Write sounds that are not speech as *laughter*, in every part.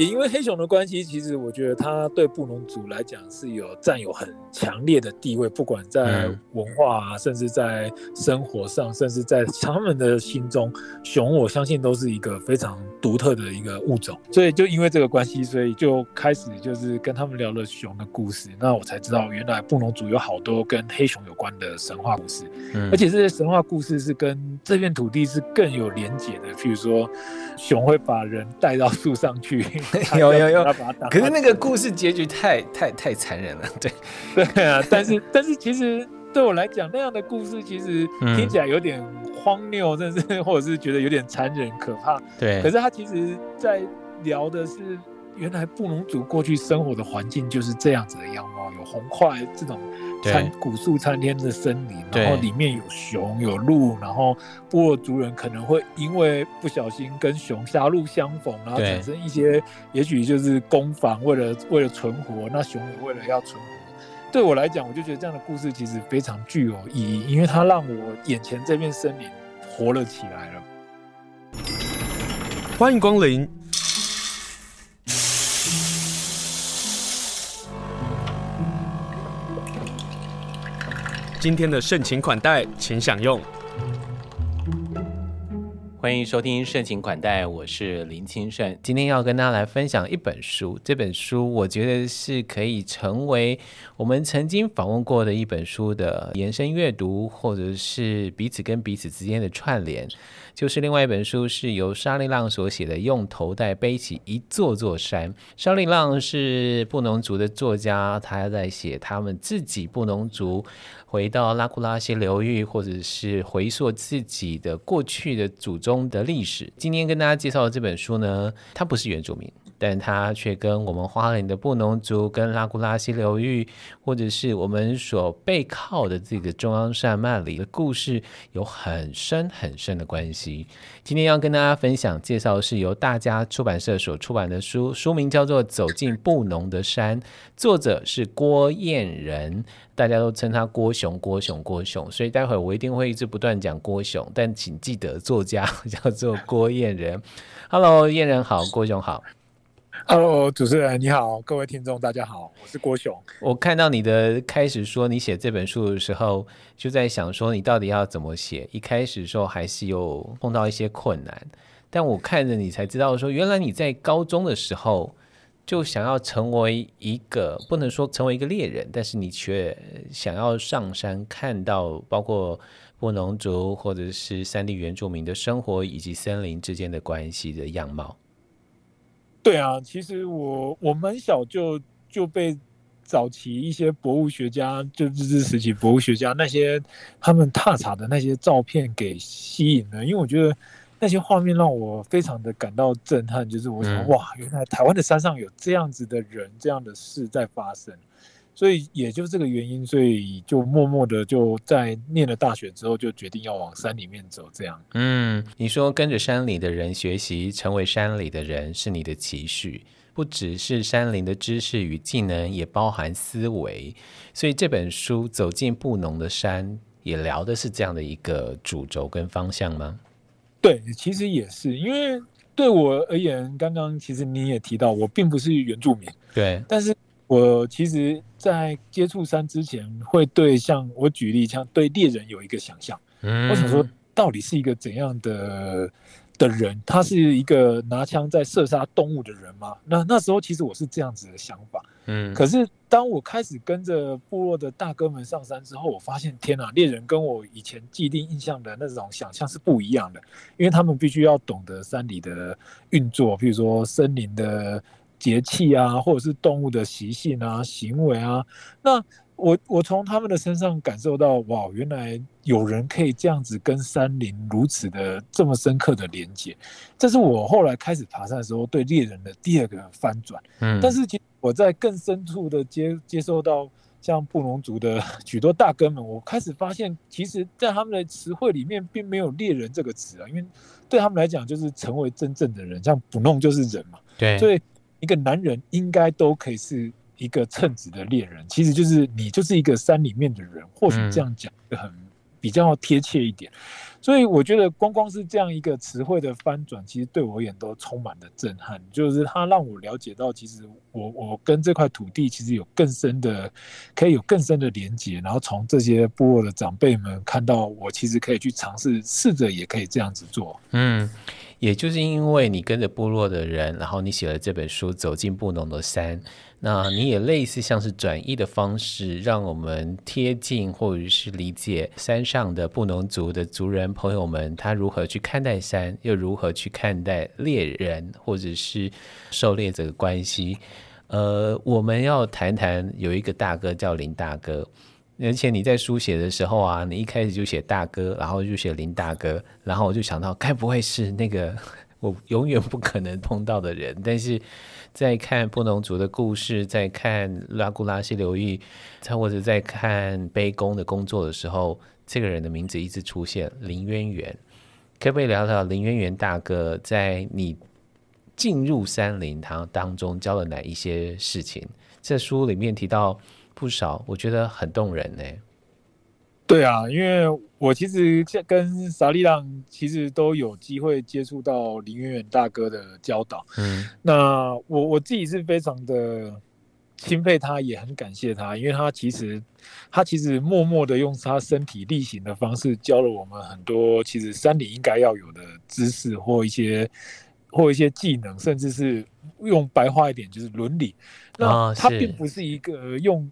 也因为黑熊的关系，其实我觉得它对布农族来讲是有占有很强烈的地位，不管在文化啊，甚至在生活上，甚至在他们的心中，熊我相信都是一个非常独特的一个物种。所以就因为这个关系，所以就开始就是跟他们聊了熊的故事。那我才知道，原来布农族有好多跟黑熊有关的神话故事，而且这些神话故事是跟这片土地是更有连结的。譬如说，熊会把人带到树上去。有有 *laughs* 有，可是那个故事结局太太太残忍了，对。*laughs* 对啊，但是但是其实对我来讲，那样的故事其实听起来有点荒谬，甚至或者是觉得有点残忍可怕。对，可是他其实在聊的是原来布农族过去生活的环境就是这样子的样貌，有红桧这种。参古树参天的森林，然后里面有熊有鹿，然后部落族人可能会因为不小心跟熊狭路相逢，然后产生一些，也许就是攻防，为了为了存活，那熊也为了要存活。对我来讲，我就觉得这样的故事其实非常具有意义，因为它让我眼前这片森林活了起来了。欢迎光临。今天的盛情款待，请享用。欢迎收听盛情款待，我是林清盛。今天要跟大家来分享一本书，这本书我觉得是可以成为我们曾经访问过的一本书的延伸阅读，或者是彼此跟彼此之间的串联。就是另外一本书，是由沙利浪所写的《用头带背起一座座山》。沙利浪是布农族的作家，他在写他们自己布农族回到拉库拉西流域，或者是回溯自己的过去的祖宗的历史。今天跟大家介绍的这本书呢，它不是原住民。但他却跟我们花莲的布农族、跟拉古拉溪流域，或者是我们所背靠的这个中央山脉里的故事，有很深很深的关系。今天要跟大家分享介绍的是由大家出版社所出版的书，书名叫做《走进布农的山》，作者是郭彦仁，大家都称他郭雄、郭雄、郭雄，所以待会我一定会一直不断讲郭雄，但请记得作家叫做郭彦仁。Hello，彦仁好，郭雄好。Hello，主持人你好，各位听众大家好，我是郭雄。我看到你的开始说你写这本书的时候，就在想说你到底要怎么写。一开始的时候还是有碰到一些困难，但我看着你才知道说，原来你在高中的时候就想要成为一个，不能说成为一个猎人，但是你却想要上山看到包括布农族或者是山地原住民的生活以及森林之间的关系的样貌。对啊，其实我我蛮小就就被早期一些博物学家，就日治时期博物学家那些他们踏查的那些照片给吸引了，因为我觉得那些画面让我非常的感到震撼，就是我想、嗯、哇，原来台湾的山上有这样子的人，这样的事在发生。所以也就这个原因，所以就默默的就在念了大学之后，就决定要往山里面走。这样，嗯，你说跟着山里的人学习，成为山里的人是你的期许，不只是山林的知识与技能，也包含思维。所以这本书走进布农的山，也聊的是这样的一个主轴跟方向吗？对，其实也是，因为对我而言，刚刚其实你也提到，我并不是原住民，对，但是。我其实，在接触山之前，会对像我举例，像对猎人有一个想象。嗯，我想说，到底是一个怎样的的人？他是一个拿枪在射杀动物的人吗？那那时候，其实我是这样子的想法。嗯，可是当我开始跟着部落的大哥们上山之后，我发现，天哪，猎人跟我以前既定印象的那种想象是不一样的，因为他们必须要懂得山里的运作，譬如说森林的。节气啊，或者是动物的习性啊、行为啊，那我我从他们的身上感受到，哇，原来有人可以这样子跟山林如此的这么深刻的连接，这是我后来开始爬山的时候对猎人的第二个翻转。嗯，但是其实我在更深处的接接受到像布农族的 *laughs* 许多大哥们，我开始发现，其实在他们的词汇里面并没有猎人这个词啊，因为对他们来讲就是成为真正的人，像布农就是人嘛，对，所以。一个男人应该都可以是一个称职的猎人，其实就是你就是一个山里面的人，或许这样讲很比较贴切一点。所以我觉得光光是这样一个词汇的翻转，其实对我而言都充满了震撼。就是它让我了解到，其实我我跟这块土地其实有更深的，可以有更深的连接。然后从这些部落的长辈们看到，我其实可以去尝试，试着也可以这样子做。嗯。也就是因为你跟着部落的人，然后你写了这本书《走进布农的山》，那你也类似像是转译的方式，让我们贴近或者是理解山上的布农族的族人朋友们，他如何去看待山，又如何去看待猎人或者是狩猎者的关系。呃，我们要谈谈有一个大哥叫林大哥。而且你在书写的时候啊，你一开始就写大哥，然后就写林大哥，然后我就想到，该不会是那个 *laughs* 我永远不可能碰到的人？但是在看布农族的故事，在看拉古拉溪流域，再或者在看卑工的工作的时候，这个人的名字一直出现林渊源。可不可以聊聊林渊源大哥在你进入山林堂当中教了哪一些事情？这书里面提到。不少，我觉得很动人呢。对啊，因为我其实跟萨利朗其实都有机会接触到林远远大哥的教导。嗯，那我我自己是非常的钦佩他，也很感谢他，因为他其实他其实默默的用他身体力行的方式教了我们很多，其实山里应该要有的知识或一些或一些技能，甚至是用白话一点就是伦理。那他并不是一个用。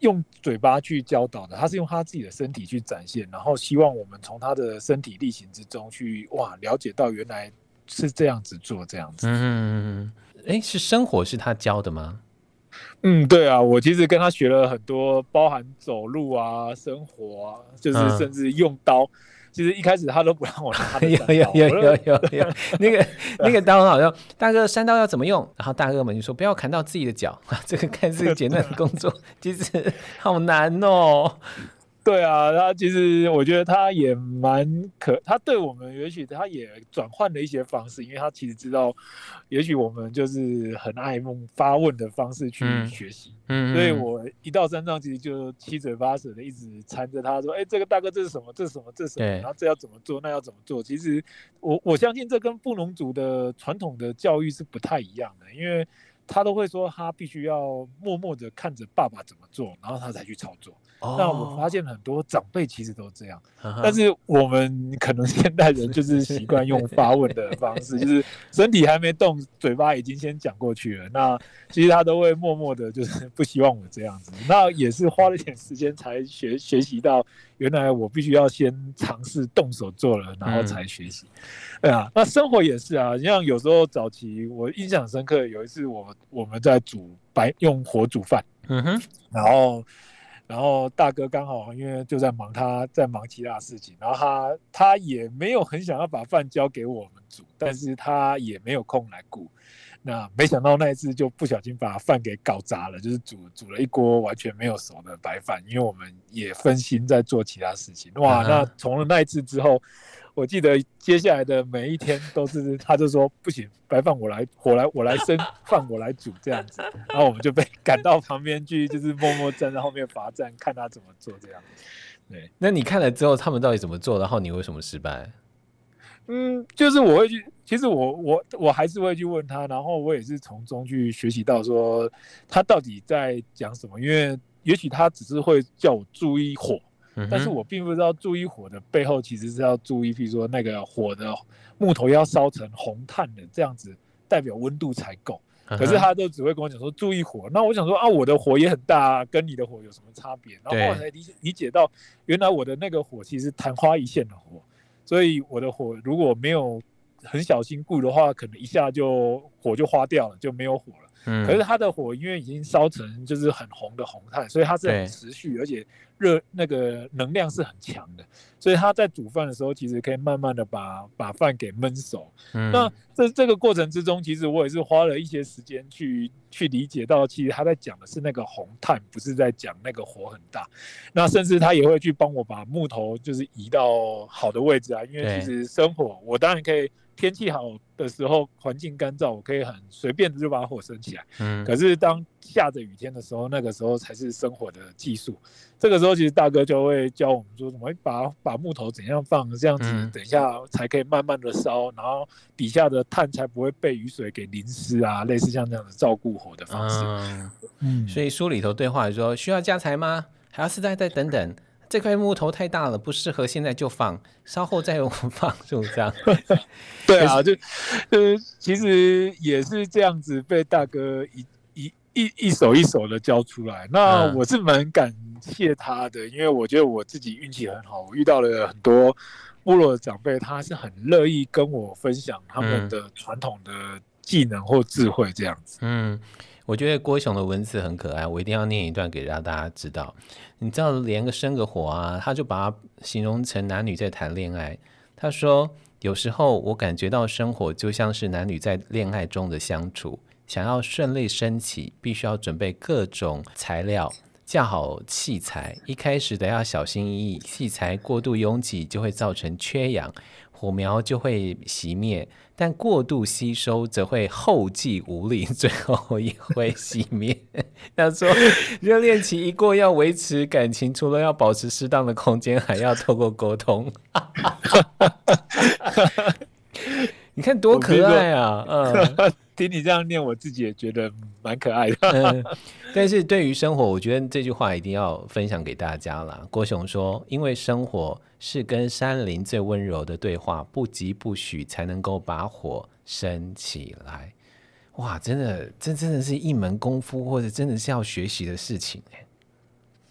用嘴巴去教导的，他是用他自己的身体去展现，然后希望我们从他的身体力行之中去哇了解到原来是这样子做这样子。嗯，哎，是生活是他教的吗？嗯，对啊，我其实跟他学了很多，包含走路啊、生活啊，就是甚至用刀。嗯其实一开始他都不让我拿，*laughs* 有有有有有有 *laughs* 那个那个刀很好用，大哥山刀要怎么用？然后大哥们就说不要砍到自己的脚，*laughs* 这个看似简单的工作，其实好难哦。对啊，他其实我觉得他也蛮可，他对我们也许他也转换了一些方式，因为他其实知道，也许我们就是很爱用发问的方式去学习，嗯，所以我一到山上其实就七嘴八舌的一直缠着他说，哎，这个大哥这是什么？这是什么？这是什么？然后这要怎么做？那要怎么做？其实我我相信这跟布农族的传统的教育是不太一样的，因为他都会说他必须要默默的看着爸爸怎么做，然后他才去操作。那我发现很多长辈其实都这样，但是我们可能现代人就是习惯用发问的方式，就是身体还没动，嘴巴已经先讲过去了。那其实他都会默默的，就是不希望我这样子。那也是花了点时间才学学习到，原来我必须要先尝试动手做了，然后才学习。对啊，那生活也是啊，像有时候早期我印象深刻，有一次我我们在煮白用火煮饭，嗯哼，然后。然后大哥刚好因为就在忙，他在忙其他事情，然后他他也没有很想要把饭交给我们煮，但是他也没有空来顾。那没想到那一次就不小心把饭给搞砸了，就是煮煮了一锅完全没有熟的白饭，因为我们也分心在做其他事情。哇，那 *laughs* 从了那一次之后。我记得接下来的每一天都是，他就说不行，白饭我来，我来，我来生饭，我来煮这样子，然后我们就被 *laughs* 赶到旁边去，就是默默站在后面罚站，看他怎么做这样。对，那你看了之后，他们到底怎么做？然后你为什么失败？嗯，就是我会去，其实我我我还是会去问他，然后我也是从中去学习到说他到底在讲什么，因为也许他只是会叫我注意火。但是我并不知道注意火的背后其实是要注意，比如说那个火的木头要烧成红炭的这样子，代表温度才够。可是他都只会跟我讲说注意火，那我想说啊，我的火也很大，跟你的火有什么差别？然后后来才理理解到，原来我的那个火其实昙花一现的火，所以我的火如果没有很小心顾的话，可能一下就火就花掉了，就没有火了。嗯，可是它的火因为已经烧成就是很红的红炭，所以它是很持续，而且热那个能量是很强的，所以它在煮饭的时候其实可以慢慢的把把饭给焖熟。嗯，那这这个过程之中，其实我也是花了一些时间去去理解到，其实他在讲的是那个红炭，不是在讲那个火很大。那甚至他也会去帮我把木头就是移到好的位置啊，因为其实生火，我当然可以天气好。的时候，环境干燥，我可以很随便的就把火生起来。嗯，可是当下着雨天的时候，那个时候才是生火的技术。这个时候，其实大哥就会教我们说，怎么把把木头怎样放，这样子等一下才可以慢慢的烧，然后底下的炭才不会被雨水给淋湿啊，类似像这样的照顾火的方式。嗯，嗯，所以书里头对话说，需要加柴吗？还要是再再等等。这块木头太大了，不适合现在就放，稍后再用放，是不是这样？*laughs* 对啊，就呃，其实也是这样子被大哥一一一一手一手的教出来。那我是蛮感谢他的，因为我觉得我自己运气很好，我遇到了很多部落的长辈，他是很乐意跟我分享他们的传统的技能或智慧这样子。嗯。我觉得郭雄的文字很可爱，我一定要念一段给让大家知道。你知道连个生个火啊，他就把它形容成男女在谈恋爱。他说：“有时候我感觉到生活就像是男女在恋爱中的相处，想要顺利升起，必须要准备各种材料，架好器材。一开始得要小心翼翼，器材过度拥挤就会造成缺氧，火苗就会熄灭。”但过度吸收则会后继无力，最后也会熄灭。*laughs* 他说，热恋期一过，要维持感情，除了要保持适当的空间，还要透过沟通。*laughs* 你看多可爱啊！*laughs* 嗯，*laughs* 听你这样念，我自己也觉得蛮可爱的。嗯，但是对于生活，我觉得这句话一定要分享给大家啦。郭雄说：“因为生活是跟山林最温柔的对话，不疾不徐，才能够把火升起来。”哇，真的，这真的是一门功夫，或者真的是要学习的事情哎。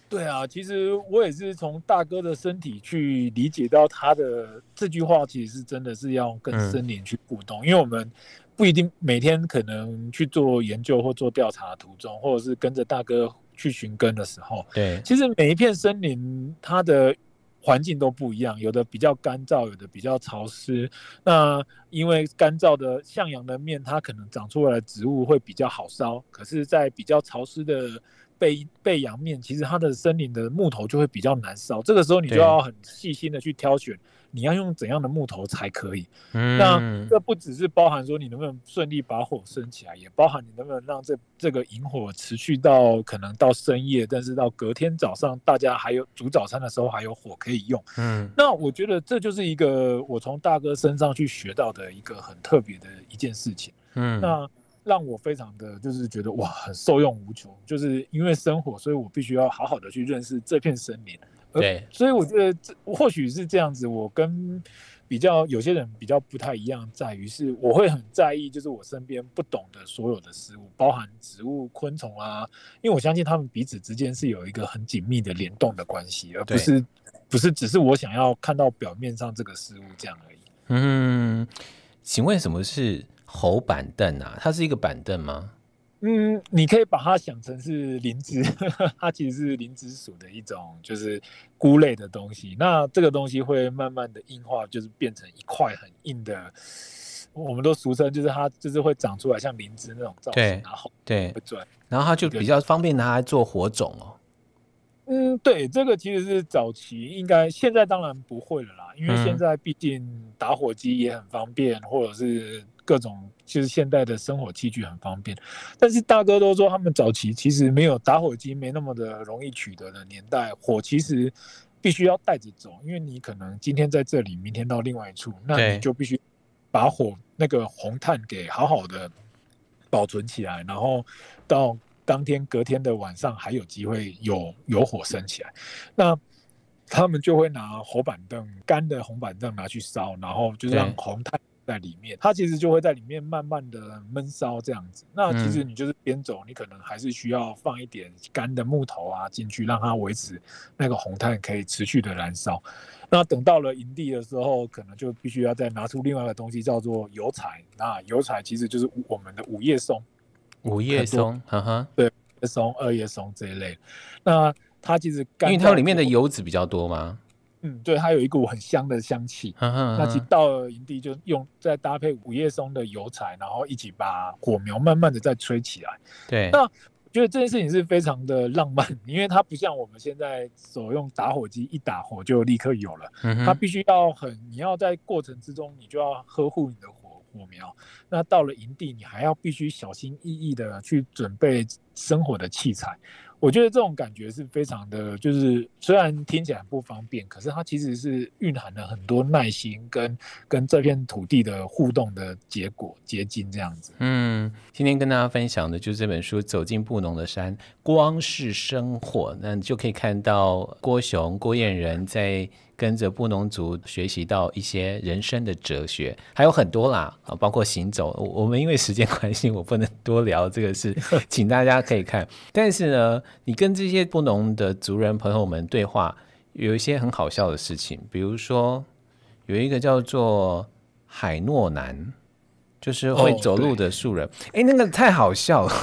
对啊，其实我也是从大哥的身体去理解到他的这句话，其实是真的是要跟森林去互动，嗯、因为我们不一定每天可能去做研究或做调查途中，或者是跟着大哥去寻根的时候，对，其实每一片森林它的环境都不一样，有的比较干燥，有的比较潮湿。那因为干燥的向阳的面，它可能长出来的植物会比较好烧，可是，在比较潮湿的背背阳面，其实它的森林的木头就会比较难烧。这个时候你就要很细心的去挑选，你要用怎样的木头才可以。嗯，那这不只是包含说你能不能顺利把火升起来，也包含你能不能让这这个萤火持续到可能到深夜，但是到隔天早上大家还有煮早餐的时候还有火可以用。嗯，那我觉得这就是一个我从大哥身上去学到的一个很特别的一件事情。嗯，那。让我非常的就是觉得哇，很受用无穷，就是因为生活，所以我必须要好好的去认识这片森林。对，所以我觉得这或许是这样子。我跟比较有些人比较不太一样，在于是我会很在意，就是我身边不懂的所有的事物，包含植物、昆虫啊，因为我相信他们彼此之间是有一个很紧密的联动的关系，而不是不是只是我想要看到表面上这个事物这样而已。嗯，请问什么是？猴板凳啊，它是一个板凳吗？嗯，你可以把它想成是灵芝，*laughs* 它其实是灵芝属的一种，就是菇类的东西。那这个东西会慢慢的硬化，就是变成一块很硬的，我们都俗称就是它就是会长出来像灵芝那种造型，对，然后对，然后它就比较方便拿来做火种哦。嗯，对，这个其实是早期应该，现在当然不会了啦，因为现在毕竟打火机也很方便，或者是各种就是现代的生火器具很方便。但是大哥都说，他们早期其实没有打火机，没那么的容易取得的年代，火其实必须要带着走，因为你可能今天在这里，明天到另外一处，那你就必须把火那个红炭给好好的保存起来，然后到。当天隔天的晚上还有机会有有火升起来，那他们就会拿红板凳干的红板凳拿去烧，然后就让红炭在里面，它其实就会在里面慢慢的闷烧这样子。那其实你就是边走，你可能还是需要放一点干的木头啊进去，让它维持那个红炭可以持续的燃烧。那等到了营地的时候，可能就必须要再拿出另外一个东西叫做油柴。那油柴其实就是我们的五叶松。五叶松，哈哈，对，松、二叶松这一类。那它其实，因为它里面的油脂比较多吗？嗯，对，它有一股很香的香气。呵呵呵，那其实到了营地就用再搭配五叶松的油柴，然后一起把火苗慢慢的再吹起来。对，那我觉得这件事情是非常的浪漫，因为它不像我们现在所用打火机一打火就立刻有了，嗯、它必须要很，你要在过程之中你就要呵护你的火。火苗。那到了营地，你还要必须小心翼翼的去准备生火的器材。我觉得这种感觉是非常的，就是虽然听起来不方便，可是它其实是蕴含了很多耐心跟跟这片土地的互动的结果结晶这样子。嗯，今天跟大家分享的就是这本书《走进布农的山》，光是生活，那你就可以看到郭雄郭彦人在。跟着布农族学习到一些人生的哲学，还有很多啦啊，包括行走。我们因为时间关系，我不能多聊这个事，*laughs* 请大家可以看。但是呢，你跟这些布农的族人朋友们对话，有一些很好笑的事情，比如说有一个叫做海诺南，就是会走路的树人。哎、哦，那个太好笑了。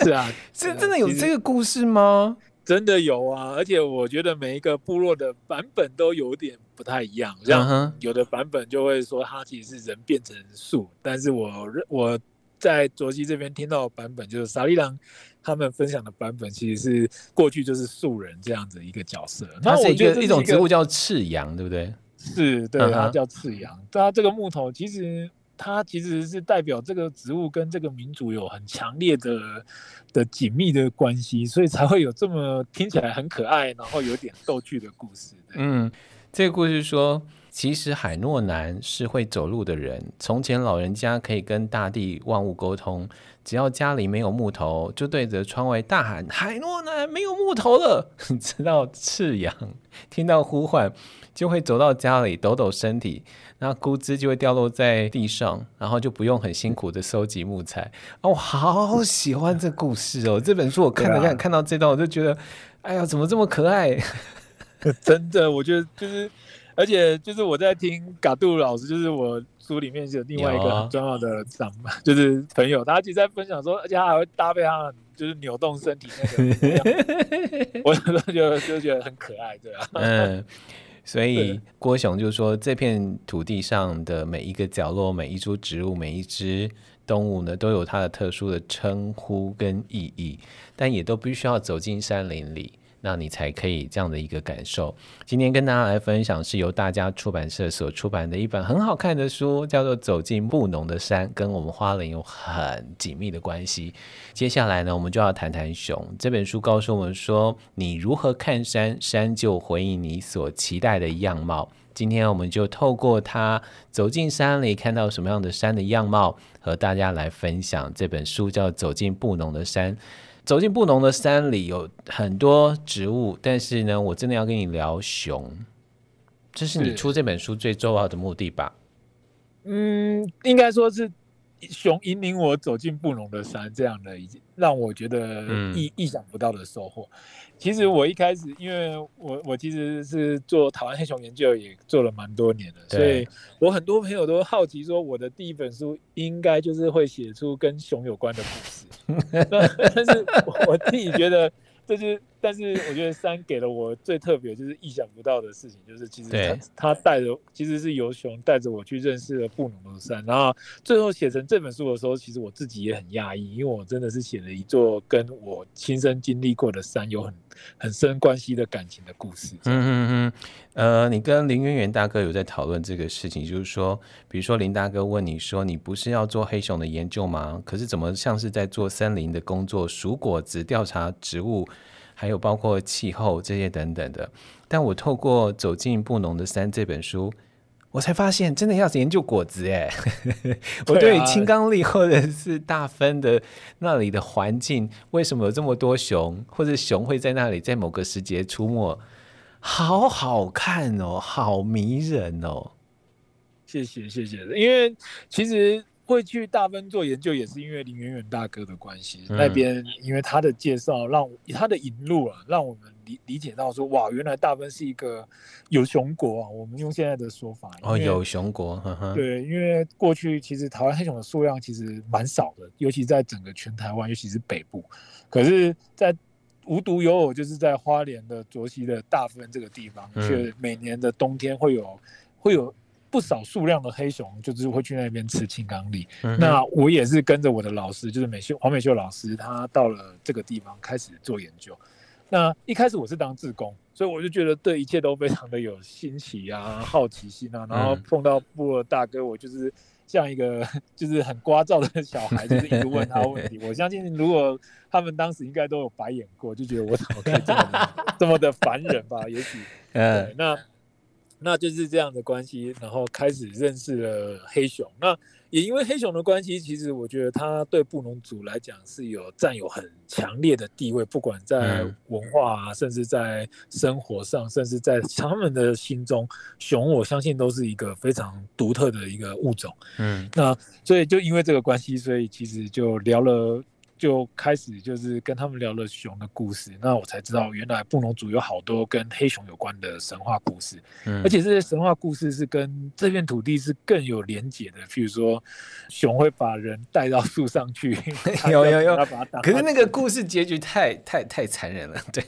*laughs* 是啊，*laughs* 这真的有这个故事吗？真的有啊，而且我觉得每一个部落的版本都有点不太一样。像有的版本就会说他其实是人变成树，但是我我在卓西这边听到的版本就是萨利郎他们分享的版本，其实是过去就是树人这样子一个角色。那我一个一种植物叫赤杨，对不对？是，对，它叫赤杨。它这个木头其实。它其实是代表这个植物跟这个民族有很强烈的的紧密的关系，所以才会有这么听起来很可爱，然后有点逗趣的故事。嗯，这个故事说，其实海诺南是会走路的人。从前老人家可以跟大地万物沟通，只要家里没有木头，就对着窗外大喊：“海诺南没有木头了。*laughs* ”直到赤羊听到呼唤，就会走到家里抖抖身体。那枯枝就会掉落在地上，然后就不用很辛苦的收集木材。哦，我好喜欢这故事哦！这本书我看了看，啊、看到这段我就觉得，哎呀，怎么这么可爱？*laughs* 真的，我觉得就是，而且就是我在听嘎杜老师，就是我书里面是有另外一个很重要的长辈，啊、*laughs* 就是朋友，他其实在分享说，而且他还会搭配他就是扭动身体那个，*laughs* 我有时候就就觉得很可爱，对啊。嗯。所以郭雄就说，这片土地上的每一个角落、每一株植物、每一只动物呢，都有它的特殊的称呼跟意义，但也都必须要走进山林里。那你才可以这样的一个感受。今天跟大家来分享是由大家出版社所出版的一本很好看的书，叫做《走进布农的山》，跟我们花莲有很紧密的关系。接下来呢，我们就要谈谈熊。这本书告诉我们说，你如何看山，山就回应你所期待的样貌。今天我们就透过它走进山里，看到什么样的山的样貌，和大家来分享这本书，叫《走进布农的山》。走进布农的山里，有很多植物，但是呢，我真的要跟你聊熊，这是你出这本书最重要的目的吧？嗯，应该说是熊引领我走进布农的山，这样的已经让我觉得意意想不到的收获。其实我一开始，因为我我其实是做台湾黑熊研究，也做了蛮多年的，所以我很多朋友都好奇说，我的第一本书应该就是会写出跟熊有关的故事。但是 *laughs* 我自己觉得。这就是，但是我觉得山给了我最特别，就是意想不到的事情，就是其实他他带着，其实是由熊带着我去认识了布鲁诺山，然后最后写成这本书的时候，其实我自己也很讶异，因为我真的是写了一座跟我亲身经历过的山有很很深关系的感情的故事。嗯嗯嗯，呃，你跟林渊源大哥有在讨论这个事情，就是说，比如说林大哥问你说，你不是要做黑熊的研究吗？可是怎么像是在做森林的工作，数果子、调查植物？还有包括气候这些等等的，但我透过走进布农的山这本书，我才发现真的要研究果子哎，*laughs* 我对青冈栎或者是大分的那里的环境，为什么有这么多熊，或者熊会在那里在某个时节出没，好好看哦，好迷人哦。谢谢谢谢，因为其实。会去大分做研究，也是因为林远远大哥的关系。嗯、那边因为他的介绍，让他的引路啊，让我们理理解到说，哇，原来大分是一个有熊国啊。我们用现在的说法，哦，有熊国，呵呵对，因为过去其实台湾黑熊的数量其实蛮少的，尤其在整个全台湾，尤其是北部。可是，在无独有偶，就是在花莲的卓溪的大分这个地方，却、嗯、每年的冬天会有会有。不少数量的黑熊就是会去那边吃青冈櫟。嗯、那我也是跟着我的老师，就是美秀黄美秀老师，他到了这个地方开始做研究。那一开始我是当志工，所以我就觉得对一切都非常的有新奇啊、好奇心啊。然后碰到部落大哥，我就是像一个 *laughs* 就是很聒噪的小孩，就是一直问他问题。*laughs* 我相信如果他们当时应该都有白眼过，就觉得我怎么可以这么的 *laughs* 这么的烦人吧？也许，嗯，那那就是这样的关系，然后开始认识了黑熊。那也因为黑熊的关系，其实我觉得他对布农族来讲是有占有很强烈的地位，不管在文化啊，甚至在生活上，甚至在他们的心中，熊我相信都是一个非常独特的一个物种。嗯，那所以就因为这个关系，所以其实就聊了。就开始就是跟他们聊了熊的故事，那我才知道原来布农族有好多跟黑熊有关的神话故事，嗯，而且这些神话故事是跟这片土地是更有连结的。譬如说，熊会把人带到树上去，*laughs* 有有有，可是那个故事结局太太太残忍了，对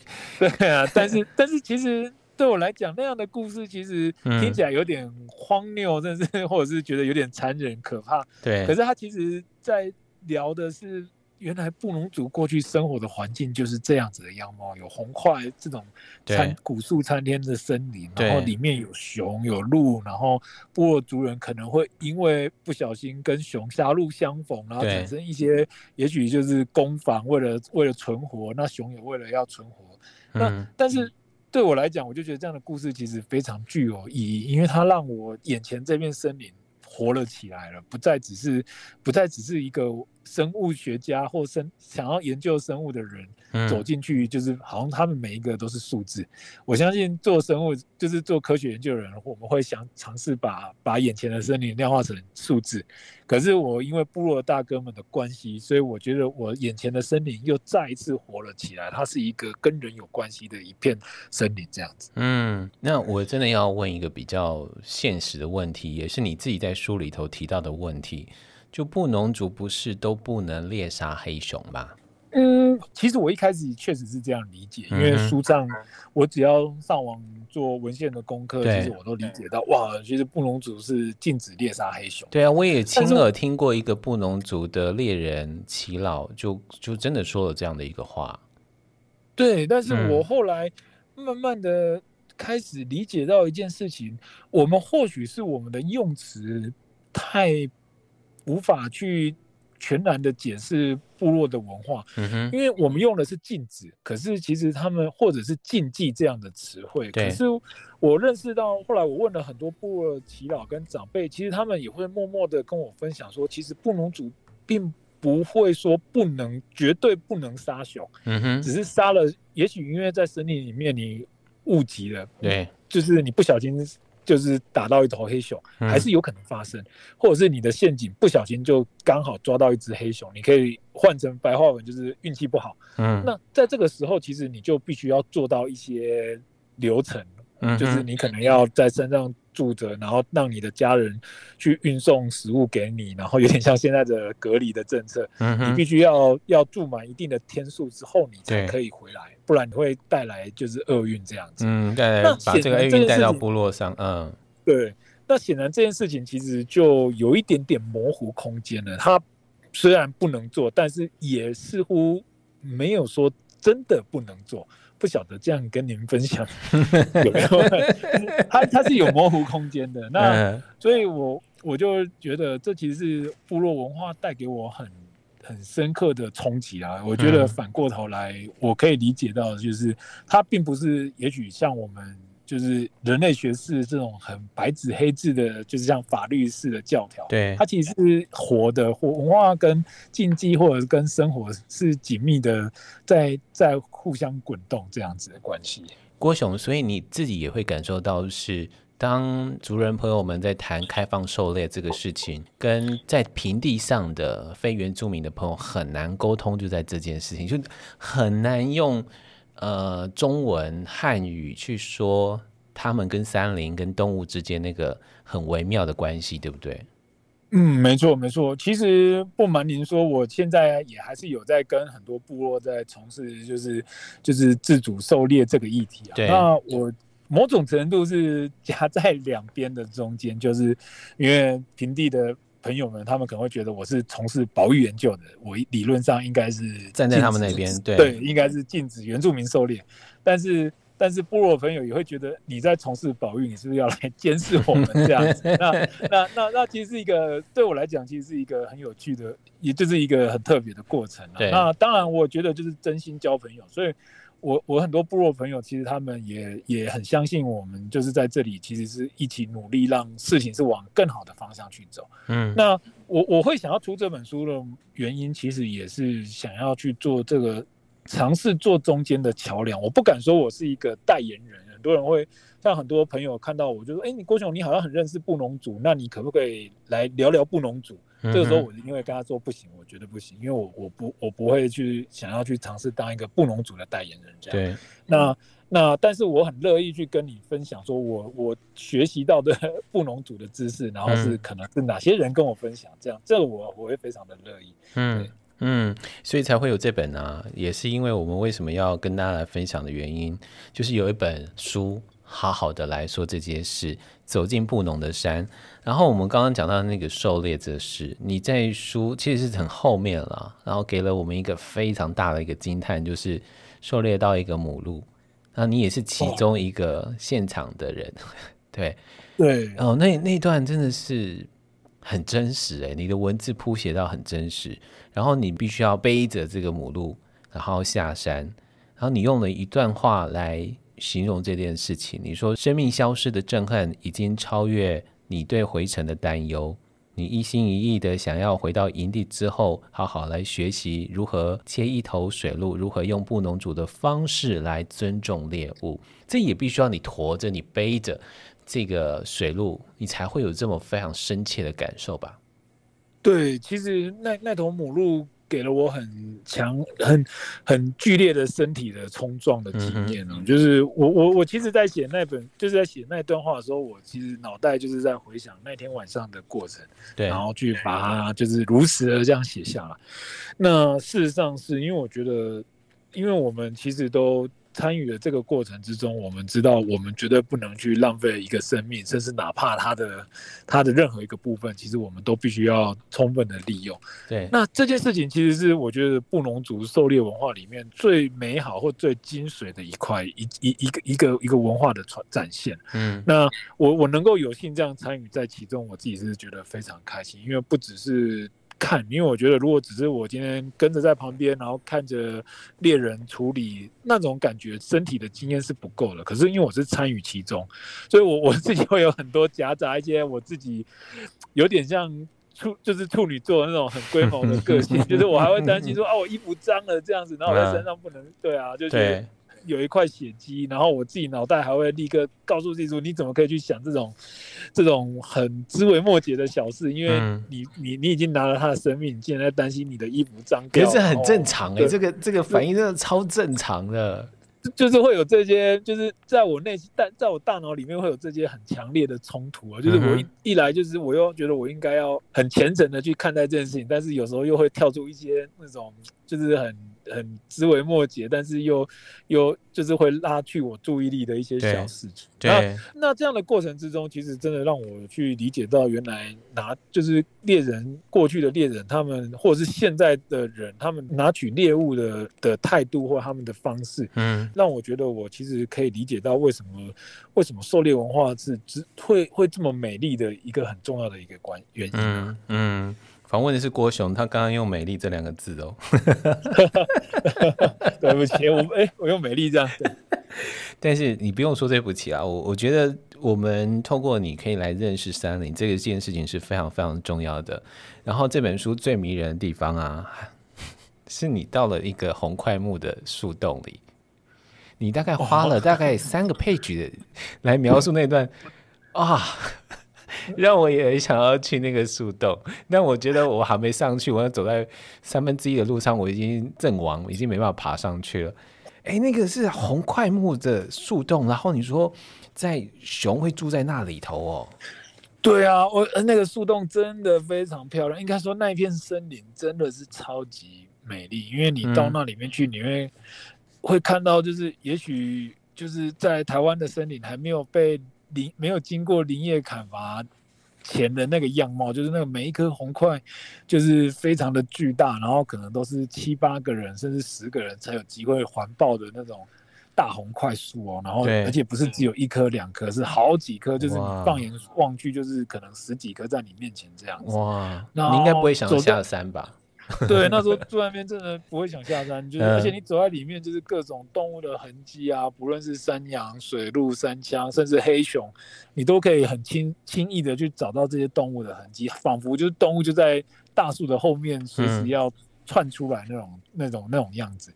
对啊。但是 *laughs* 但是其实对我来讲，那样的故事其实听起来有点荒谬，甚至 *laughs* 或者是觉得有点残忍可怕。对，可是他其实在聊的是。原来布农族过去生活的环境就是这样子的样貌，有红桧这种参古树参天的森林，然后里面有熊有鹿，然后部落族人可能会因为不小心跟熊狭路相逢，然后产生一些，也许就是攻防，为了为了存活，那熊也为了要存活。那但是对我来讲，我就觉得这样的故事其实非常具有意义，因为它让我眼前这片森林活了起来了，不再只是不再只是一个。生物学家或生想要研究生物的人走进去，就是好像他们每一个都是数字。我相信做生物就是做科学研究的人，我们会想尝试把把眼前的森林量化成数字。可是我因为部落大哥们的关系，所以我觉得我眼前的森林又再一次活了起来。它是一个跟人有关系的一片森林，这样子。嗯，那我真的要问一个比较现实的问题，也是你自己在书里头提到的问题。就布农族不是都不能猎杀黑熊吗？嗯，其实我一开始确实是这样理解，因为书上我只要上网做文献的功课，其实我都理解到，哇，其实布农族是禁止猎杀黑熊。对啊，我也亲耳听过一个布农族的猎人齐老，就就真的说了这样的一个话。对，但是我后来慢慢的开始理解到一件事情，我们或许是我们的用词太。无法去全然的解释部落的文化，嗯哼，因为我们用的是禁止，可是其实他们或者是禁忌这样的词汇。可是我认识到，后来我问了很多部落耆老跟长辈，其实他们也会默默的跟我分享说，其实布农族并不会说不能，绝对不能杀熊，嗯哼，只是杀了，也许因为在森林里面你误击了，对，就是你不小心。就是打到一头黑熊，还是有可能发生，嗯、或者是你的陷阱不小心就刚好抓到一只黑熊，你可以换成白话文，就是运气不好。嗯，那在这个时候，其实你就必须要做到一些流程，嗯，就是你可能要在山上住着，然后让你的家人去运送食物给你，然后有点像现在的隔离的政策，嗯，你必须要要住满一定的天数之后，你才可以回来。不然你会带来就是厄运这样子，嗯，带来把这个厄运带到部落上，嗯，对。那显然这件事情其实就有一点点模糊空间了。它虽然不能做，但是也似乎没有说真的不能做。不晓得这样跟您分享 *laughs* 有没有？他他是有模糊空间的。那所以我我就觉得这其实是部落文化带给我很。很深刻的冲击啊！我觉得反过头来，我可以理解到，就是它并不是，也许像我们就是人类学式这种很白纸黑字的，就是像法律式的教条。对，它其实是活的，或文化跟禁忌，或者是跟生活是紧密的，在在互相滚动这样子的关系。郭雄，所以你自己也会感受到是。当族人朋友们在谈开放狩猎这个事情，跟在平地上的非原住民的朋友很难沟通，就在这件事情，就很难用呃中文汉语去说他们跟山林跟动物之间那个很微妙的关系，对不对？嗯，没错没错。其实不瞒您说，我现在也还是有在跟很多部落在从事，就是就是自主狩猎这个议题啊。对，那我。某种程度是夹在两边的中间，就是因为平地的朋友们，他们可能会觉得我是从事保育研究的，我理论上应该是站在他们那边，对，对，应该是禁止原住民狩猎。但是但是部落朋友也会觉得你在从事保育，你是不是要来监视我们这样子？*laughs* 那那那那其实是一个对我来讲，其实是一个很有趣的，也就是一个很特别的过程啊。那当然，我觉得就是真心交朋友，所以。我我很多部落朋友，其实他们也也很相信我们，就是在这里，其实是一起努力，让事情是往更好的方向去走。嗯，那我我会想要出这本书的原因，其实也是想要去做这个尝试做中间的桥梁。我不敢说我是一个代言人，很多人会像很多朋友看到我就说：“哎，你郭雄，你好像很认识布农族，那你可不可以来聊聊布农族？”这个时候，我因为跟他说不行，我觉得不行，因为我我不我不会去想要去尝试当一个布农族的代言人这样。对，那那但是我很乐意去跟你分享，说我我学习到的 *laughs* 布农族的知识，然后是可能是哪些人跟我分享，这样这个我我会非常的乐意。嗯嗯，所以才会有这本啊，也是因为我们为什么要跟大家来分享的原因，就是有一本书。好好的来说这件事，走进布农的山。然后我们刚刚讲到那个狩猎这事，你在书其实是很后面了，然后给了我们一个非常大的一个惊叹，就是狩猎到一个母鹿，那你也是其中一个现场的人，*laughs* 哦、对对。哦，那那段真的是很真实诶，你的文字铺写到很真实，然后你必须要背着这个母鹿，然后下山，然后你用了一段话来。形容这件事情，你说生命消失的震撼已经超越你对回程的担忧，你一心一意的想要回到营地之后，好好来学习如何切一头水鹿，如何用布农族的方式来尊重猎物。这也必须要你驮着、你背着这个水鹿，你才会有这么非常深切的感受吧？对，其实那那头母鹿。给了我很强、很很剧烈的身体的冲撞的经验呢、嗯。就是我我我其实，在写那本，就是在写那段话的时候，我其实脑袋就是在回想那天晚上的过程，对，然后去把它就是如实的这样写下来。那事实上是因为我觉得，因为我们其实都。参与的这个过程之中，我们知道我们绝对不能去浪费一个生命，甚至哪怕它的它的任何一个部分，其实我们都必须要充分的利用。对，那这件事情其实是我觉得布农族狩猎文化里面最美好或最精髓的一块一一一个一个一个文化的传展现。嗯，那我我能够有幸这样参与在其中，我自己是觉得非常开心，因为不只是。看，因为我觉得，如果只是我今天跟着在旁边，然后看着猎人处理那种感觉，身体的经验是不够的。可是因为我是参与其中，所以我我自己会有很多夹杂一些我自己有点像处就是处女座那种很龟毛的个性，就是我还会担心说 *laughs* 啊，我衣服脏了这样子，然后我在身上不能对啊，就是。有一块血迹，然后我自己脑袋还会立刻告诉自己说：“你怎么可以去想这种这种很枝微末节的小事？因为你、嗯、你你已经拿了他的生命，你竟然在担心你的衣服脏掉。”可是很正常哎、欸，这个这个反应真的超正常的，就是会有这些，就是在我内心，在在我大脑里面会有这些很强烈的冲突啊。就是我一、嗯、一来就是我又觉得我应该要很虔诚的去看待这件事情，但是有时候又会跳出一些那种就是很。很枝微末节，但是又又就是会拉去我注意力的一些小事情。对，那那这样的过程之中，其实真的让我去理解到，原来拿就是猎人过去的猎人，他们或者是现在的人，他们拿取猎物的的态度或他们的方式，嗯，让我觉得我其实可以理解到为什么为什么狩猎文化是只会会这么美丽的一个很重要的一个关原因。嗯。嗯访问的是郭雄，他刚刚用“美丽”这两个字哦。*laughs* 对不起，我哎、欸，我用“美丽”这样。*laughs* 但是你不用说对不起啊，我我觉得我们透过你可以来认识三林，这个件事情是非常非常重要的。然后这本书最迷人的地方啊，*laughs* 是你到了一个红块木的树洞里，你大概花了大概三个 page 的来描述那段啊。*laughs* 让我也想要去那个树洞，*laughs* 但我觉得我还没上去，我要走在三分之一的路上，我已经阵亡，已经没办法爬上去了。哎，那个是红块木的树洞，然后你说在熊会住在那里头哦？对啊，我那个树洞真的非常漂亮，应该说那一片森林真的是超级美丽，因为你到那里面去，你会、嗯、会看到，就是也许就是在台湾的森林还没有被。林没有经过林业砍伐前的那个样貌，就是那个每一颗红块，就是非常的巨大，然后可能都是七八个人甚至十个人才有机会环抱的那种大红块树哦，然后而且不是只有一棵两棵，是好几棵，就是放眼望去，就是可能十几棵在你面前这样子。哇，那你应该不会想下山吧？*laughs* 对，那时候住那边真的不会想下山，就是而且你走在里面，就是各种动物的痕迹啊，不论是山羊、水鹿、山羌，甚至黑熊，你都可以很轻轻易的去找到这些动物的痕迹，仿佛就是动物就在大树的后面，随时要窜出来那种、嗯、那种那种样子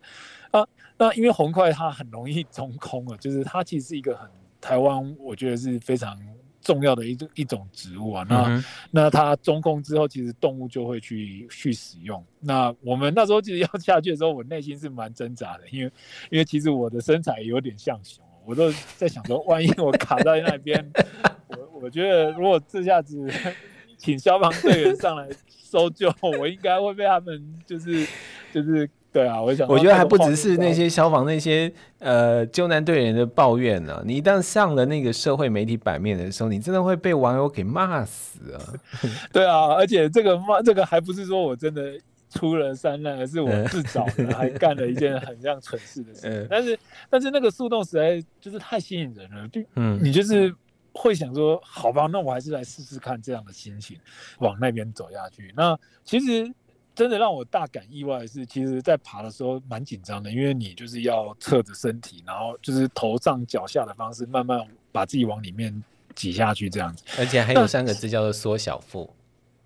啊。那因为红块它很容易 *laughs* 中空啊，就是它其实是一个很台湾，我觉得是非常。重要的一种一种植物啊，那、嗯、那它中空之后，其实动物就会去去使用。那我们那时候其实要下去的时候，我内心是蛮挣扎的，因为因为其实我的身材有点像熊，我都在想说，万一我卡在那边，*laughs* 我我觉得如果这下子 *laughs* 请消防队员上来搜救，我应该会被他们就是就是。对啊，我想，我觉得还不只是那些消防那些呃救难队员的抱怨呢、啊。你一旦上了那个社会媒体版面的时候，你真的会被网友给骂死啊！*laughs* 对啊，而且这个骂这个还不是说我真的出了山难，而是我自找的，*laughs* 还干了一件很像蠢事的事。但是但是那个树洞实在就是太吸引人了，就嗯，你就是会想说，好吧，那我还是来试试看这样的心情，往那边走下去。那其实。真的让我大感意外的是，其实，在爬的时候蛮紧张的，因为你就是要侧着身体，然后就是头上脚下的方式，慢慢把自己往里面挤下去，这样子。而且还有三个字叫做缩小腹。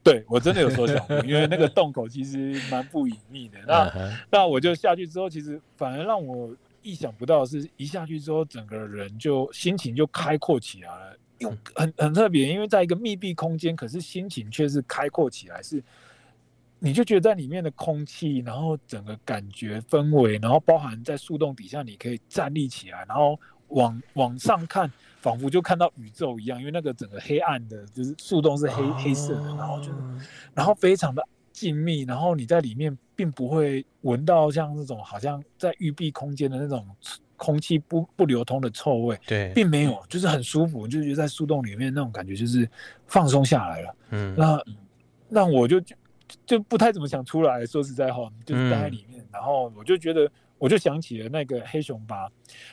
对，我真的有缩小腹，因为那个洞口其实蛮不隐秘的。那、uh-huh. 那我就下去之后，其实反而让我意想不到的是，一下去之后，整个人就心情就开阔起来了，又很很特别，因为在一个密闭空间，可是心情却是开阔起来，是。你就觉得在里面的空气，然后整个感觉氛围，然后包含在树洞底下，你可以站立起来，然后往往上看，仿佛就看到宇宙一样。因为那个整个黑暗的，就是树洞是黑、哦、黑色的，然后就是，然后非常的静谧，然后你在里面并不会闻到像那种好像在密闭空间的那种空气不不流通的臭味，对，并没有，就是很舒服，就觉得在树洞里面那种感觉就是放松下来了。嗯，那那我就。就不太怎么想出来，说实在话，就是待在里面，嗯。然后我就觉得，我就想起了那个黑熊把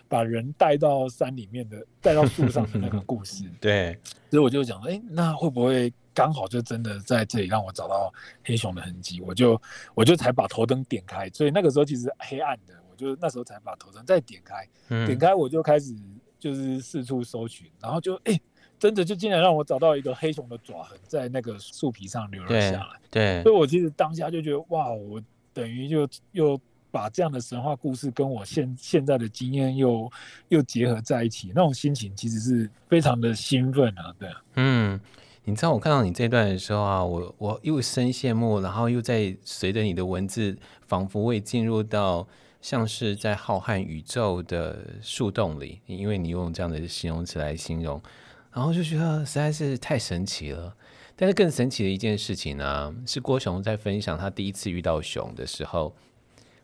把人带到山里面的，带到树上的那个故事。*laughs* 对，所以我就想，哎，那会不会刚好就真的在这里让我找到黑熊的痕迹？我就我就才把头灯点开，所以那个时候其实黑暗的，我就那时候才把头灯再点开，嗯，点开我就开始就是四处搜寻，然后就哎。真的就竟然让我找到一个黑熊的爪痕在那个树皮上留了下来。对，对，所以我其实当下就觉得哇，我等于就又把这样的神话故事跟我现现在的经验又又结合在一起，那种心情其实是非常的兴奋啊，对啊。嗯，你知道我看到你这段的时候啊，我我又深羡慕，然后又在随着你的文字，仿佛会进入到像是在浩瀚宇宙的树洞里，因为你用这样的形容词来形容。然后就觉得实在是太神奇了，但是更神奇的一件事情呢，是郭雄在分享他第一次遇到熊的时候，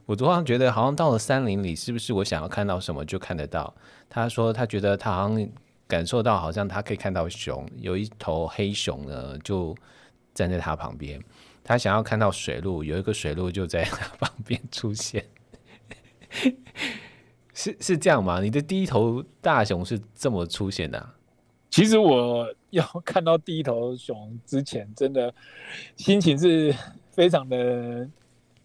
我突然觉得好像到了山林里，是不是我想要看到什么就看得到？他说他觉得他好像感受到，好像他可以看到熊，有一头黑熊呢就站在他旁边，他想要看到水鹿，有一个水鹿就在他旁边出现，*laughs* 是是这样吗？你的第一头大熊是这么出现的？其实我要看到第一头熊之前，真的心情是非常的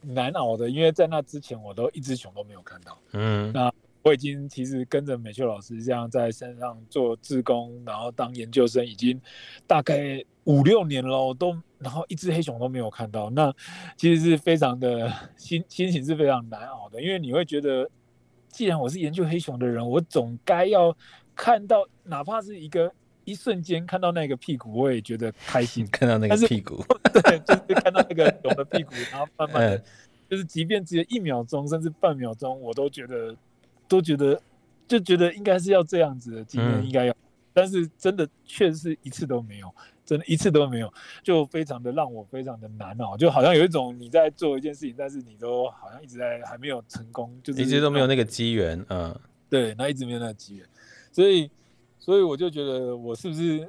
难熬的，因为在那之前我都一只熊都没有看到。嗯，那我已经其实跟着美秀老师这样在山上做志工，然后当研究生，已经大概五六年了，都然后一只黑熊都没有看到。那其实是非常的心 *laughs* 心情是非常难熬的，因为你会觉得，既然我是研究黑熊的人，我总该要。看到哪怕是一个一瞬间看到那个屁股，我也觉得开心。*laughs* 看到那个屁股，*laughs* 对，就是看到那个熊的屁股，然后慢慢的，就是即便只有一秒钟，甚至半秒钟，我都觉得，都觉得，就觉得应该是要这样子的，今天应该要，但是真的确实是一次都没有，真的一次都没有，就非常的让我非常的难哦，就好像有一种你在做一件事情，但是你都好像一直在还没有成功，就是一直都没有那个机缘，嗯，对，那一直没有那个机缘。所以，所以我就觉得，我是不是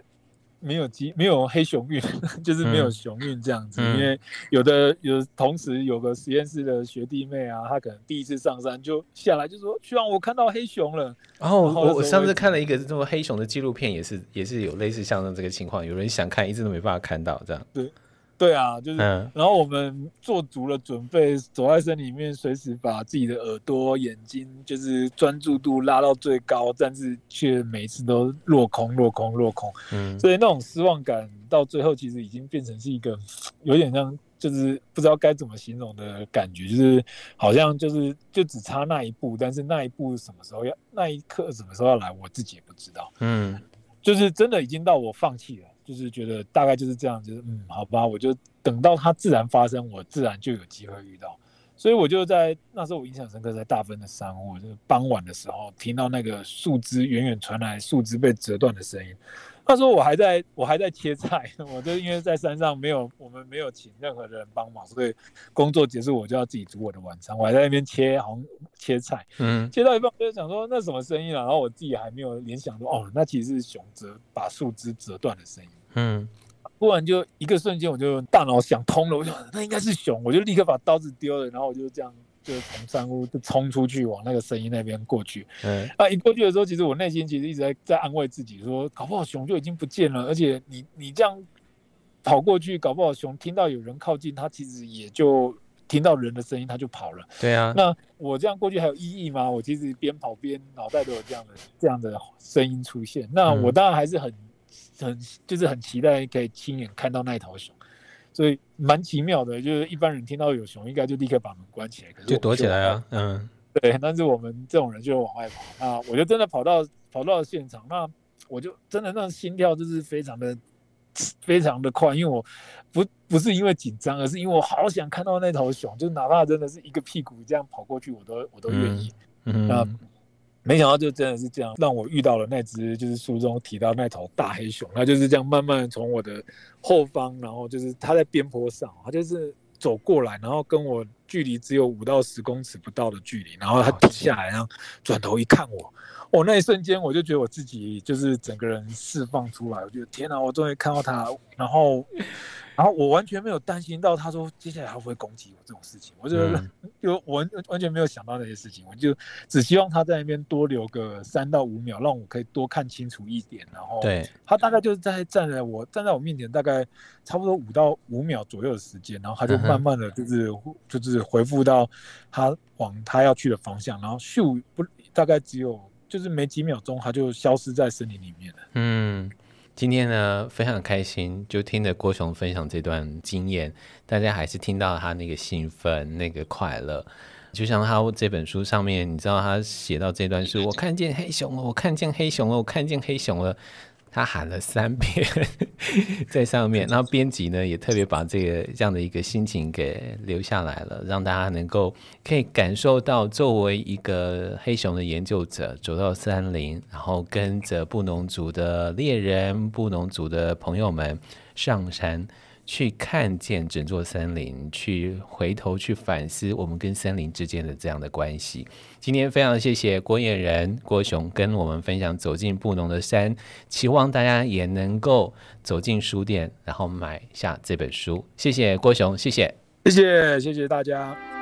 没有机没有黑熊运，*laughs* 就是没有熊运这样子。嗯、因为有的有同时有个实验室的学弟妹啊，他可能第一次上山就下来就说：“希望我看到黑熊了。”然后我我上次看了一个这么黑熊的纪录片，也是也是有类似像这个情况，有人想看，一直都没办法看到这样。对。对啊，就是，嗯、然后我们做足了准备，走在森林里面，随时把自己的耳朵、眼睛，就是专注度拉到最高，但是却每次都落空、落空、落空。嗯，所以那种失望感到最后，其实已经变成是一个有点像，就是不知道该怎么形容的感觉，就是好像就是就只差那一步，但是那一步什么时候要，那一刻什么时候要来，我自己也不知道。嗯，就是真的已经到我放弃了。就是觉得大概就是这样，就是嗯，好吧，我就等到它自然发生，我自然就有机会遇到。所以我就在那时候，我印象深刻，在大分的山我，就是傍晚的时候，听到那个树枝远远传来树枝被折断的声音。那时候我还在我还在切菜，我就因为在山上没有我们没有请任何人帮忙，所以工作结束我就要自己煮我的晚餐。我还在那边切，好像切菜，嗯，切到一半我就想说那什么声音啊？然后我自己还没有联想到哦，那其实是熊折把树枝折断的声音。嗯，忽然就一个瞬间我就大脑想通了，我想那应该是熊，我就立刻把刀子丢了，然后我就这样。就是从山屋就冲出去，往那个声音那边过去。嗯，啊，一过去的时候，其实我内心其实一直在在安慰自己，说搞不好熊就已经不见了。而且你你这样跑过去，搞不好熊听到有人靠近，它其实也就听到人的声音，它就跑了。对啊，那我这样过去还有意义吗？我其实边跑边脑袋都有这样的这样的声音出现。那我当然还是很很就是很期待可以亲眼看到那头熊。所以蛮奇妙的，就是一般人听到有熊，应该就立刻把门关起来，可是就躲起来啊。嗯，对。但是我们这种人就往外跑。啊我就真的跑到跑到了现场，那我就真的那心跳就是非常的非常的快，因为我不不是因为紧张，而是因为我好想看到那头熊，就哪怕真的是一个屁股这样跑过去，我都我都愿意。嗯。那没想到就真的是这样，让我遇到了那只就是书中提到那头大黑熊，它就是这样慢慢从我的后方，然后就是它在边坡上，它就是走过来，然后跟我距离只有五到十公尺不到的距离，然后它停下来，然后转头一看我，我那一瞬间我就觉得我自己就是整个人释放出来，我觉得天哪，我终于看到它，然后。然后我完全没有担心到他说接下来会不会攻击我这种事情，我就 *laughs* 就完完全没有想到那些事情，我就只希望他在那边多留个三到五秒，让我可以多看清楚一点。然后，对，他大概就是在站在我站在我面前，大概差不多五到五秒左右的时间，然后他就慢慢的就是就是回复到他往他要去的方向，然后咻不大概只有就是没几秒钟，他就消失在森林里面了。嗯。今天呢，非常开心，就听着郭雄分享这段经验，大家还是听到他那个兴奋、那个快乐，就像他这本书上面，你知道他写到这段是，我看见黑熊了，我看见黑熊了，我看见黑熊了。他喊了三遍在上面，然后编辑呢也特别把这个这样的一个心情给留下来了，让大家能够可以感受到，作为一个黑熊的研究者，走到山林，然后跟着布农族的猎人、布农族的朋友们上山。去看见整座森林，去回头去反思我们跟森林之间的这样的关系。今天非常谢谢郭彦仁郭雄跟我们分享走进布农的山，期望大家也能够走进书店，然后买下这本书。谢谢郭雄，谢谢，谢谢，谢谢大家。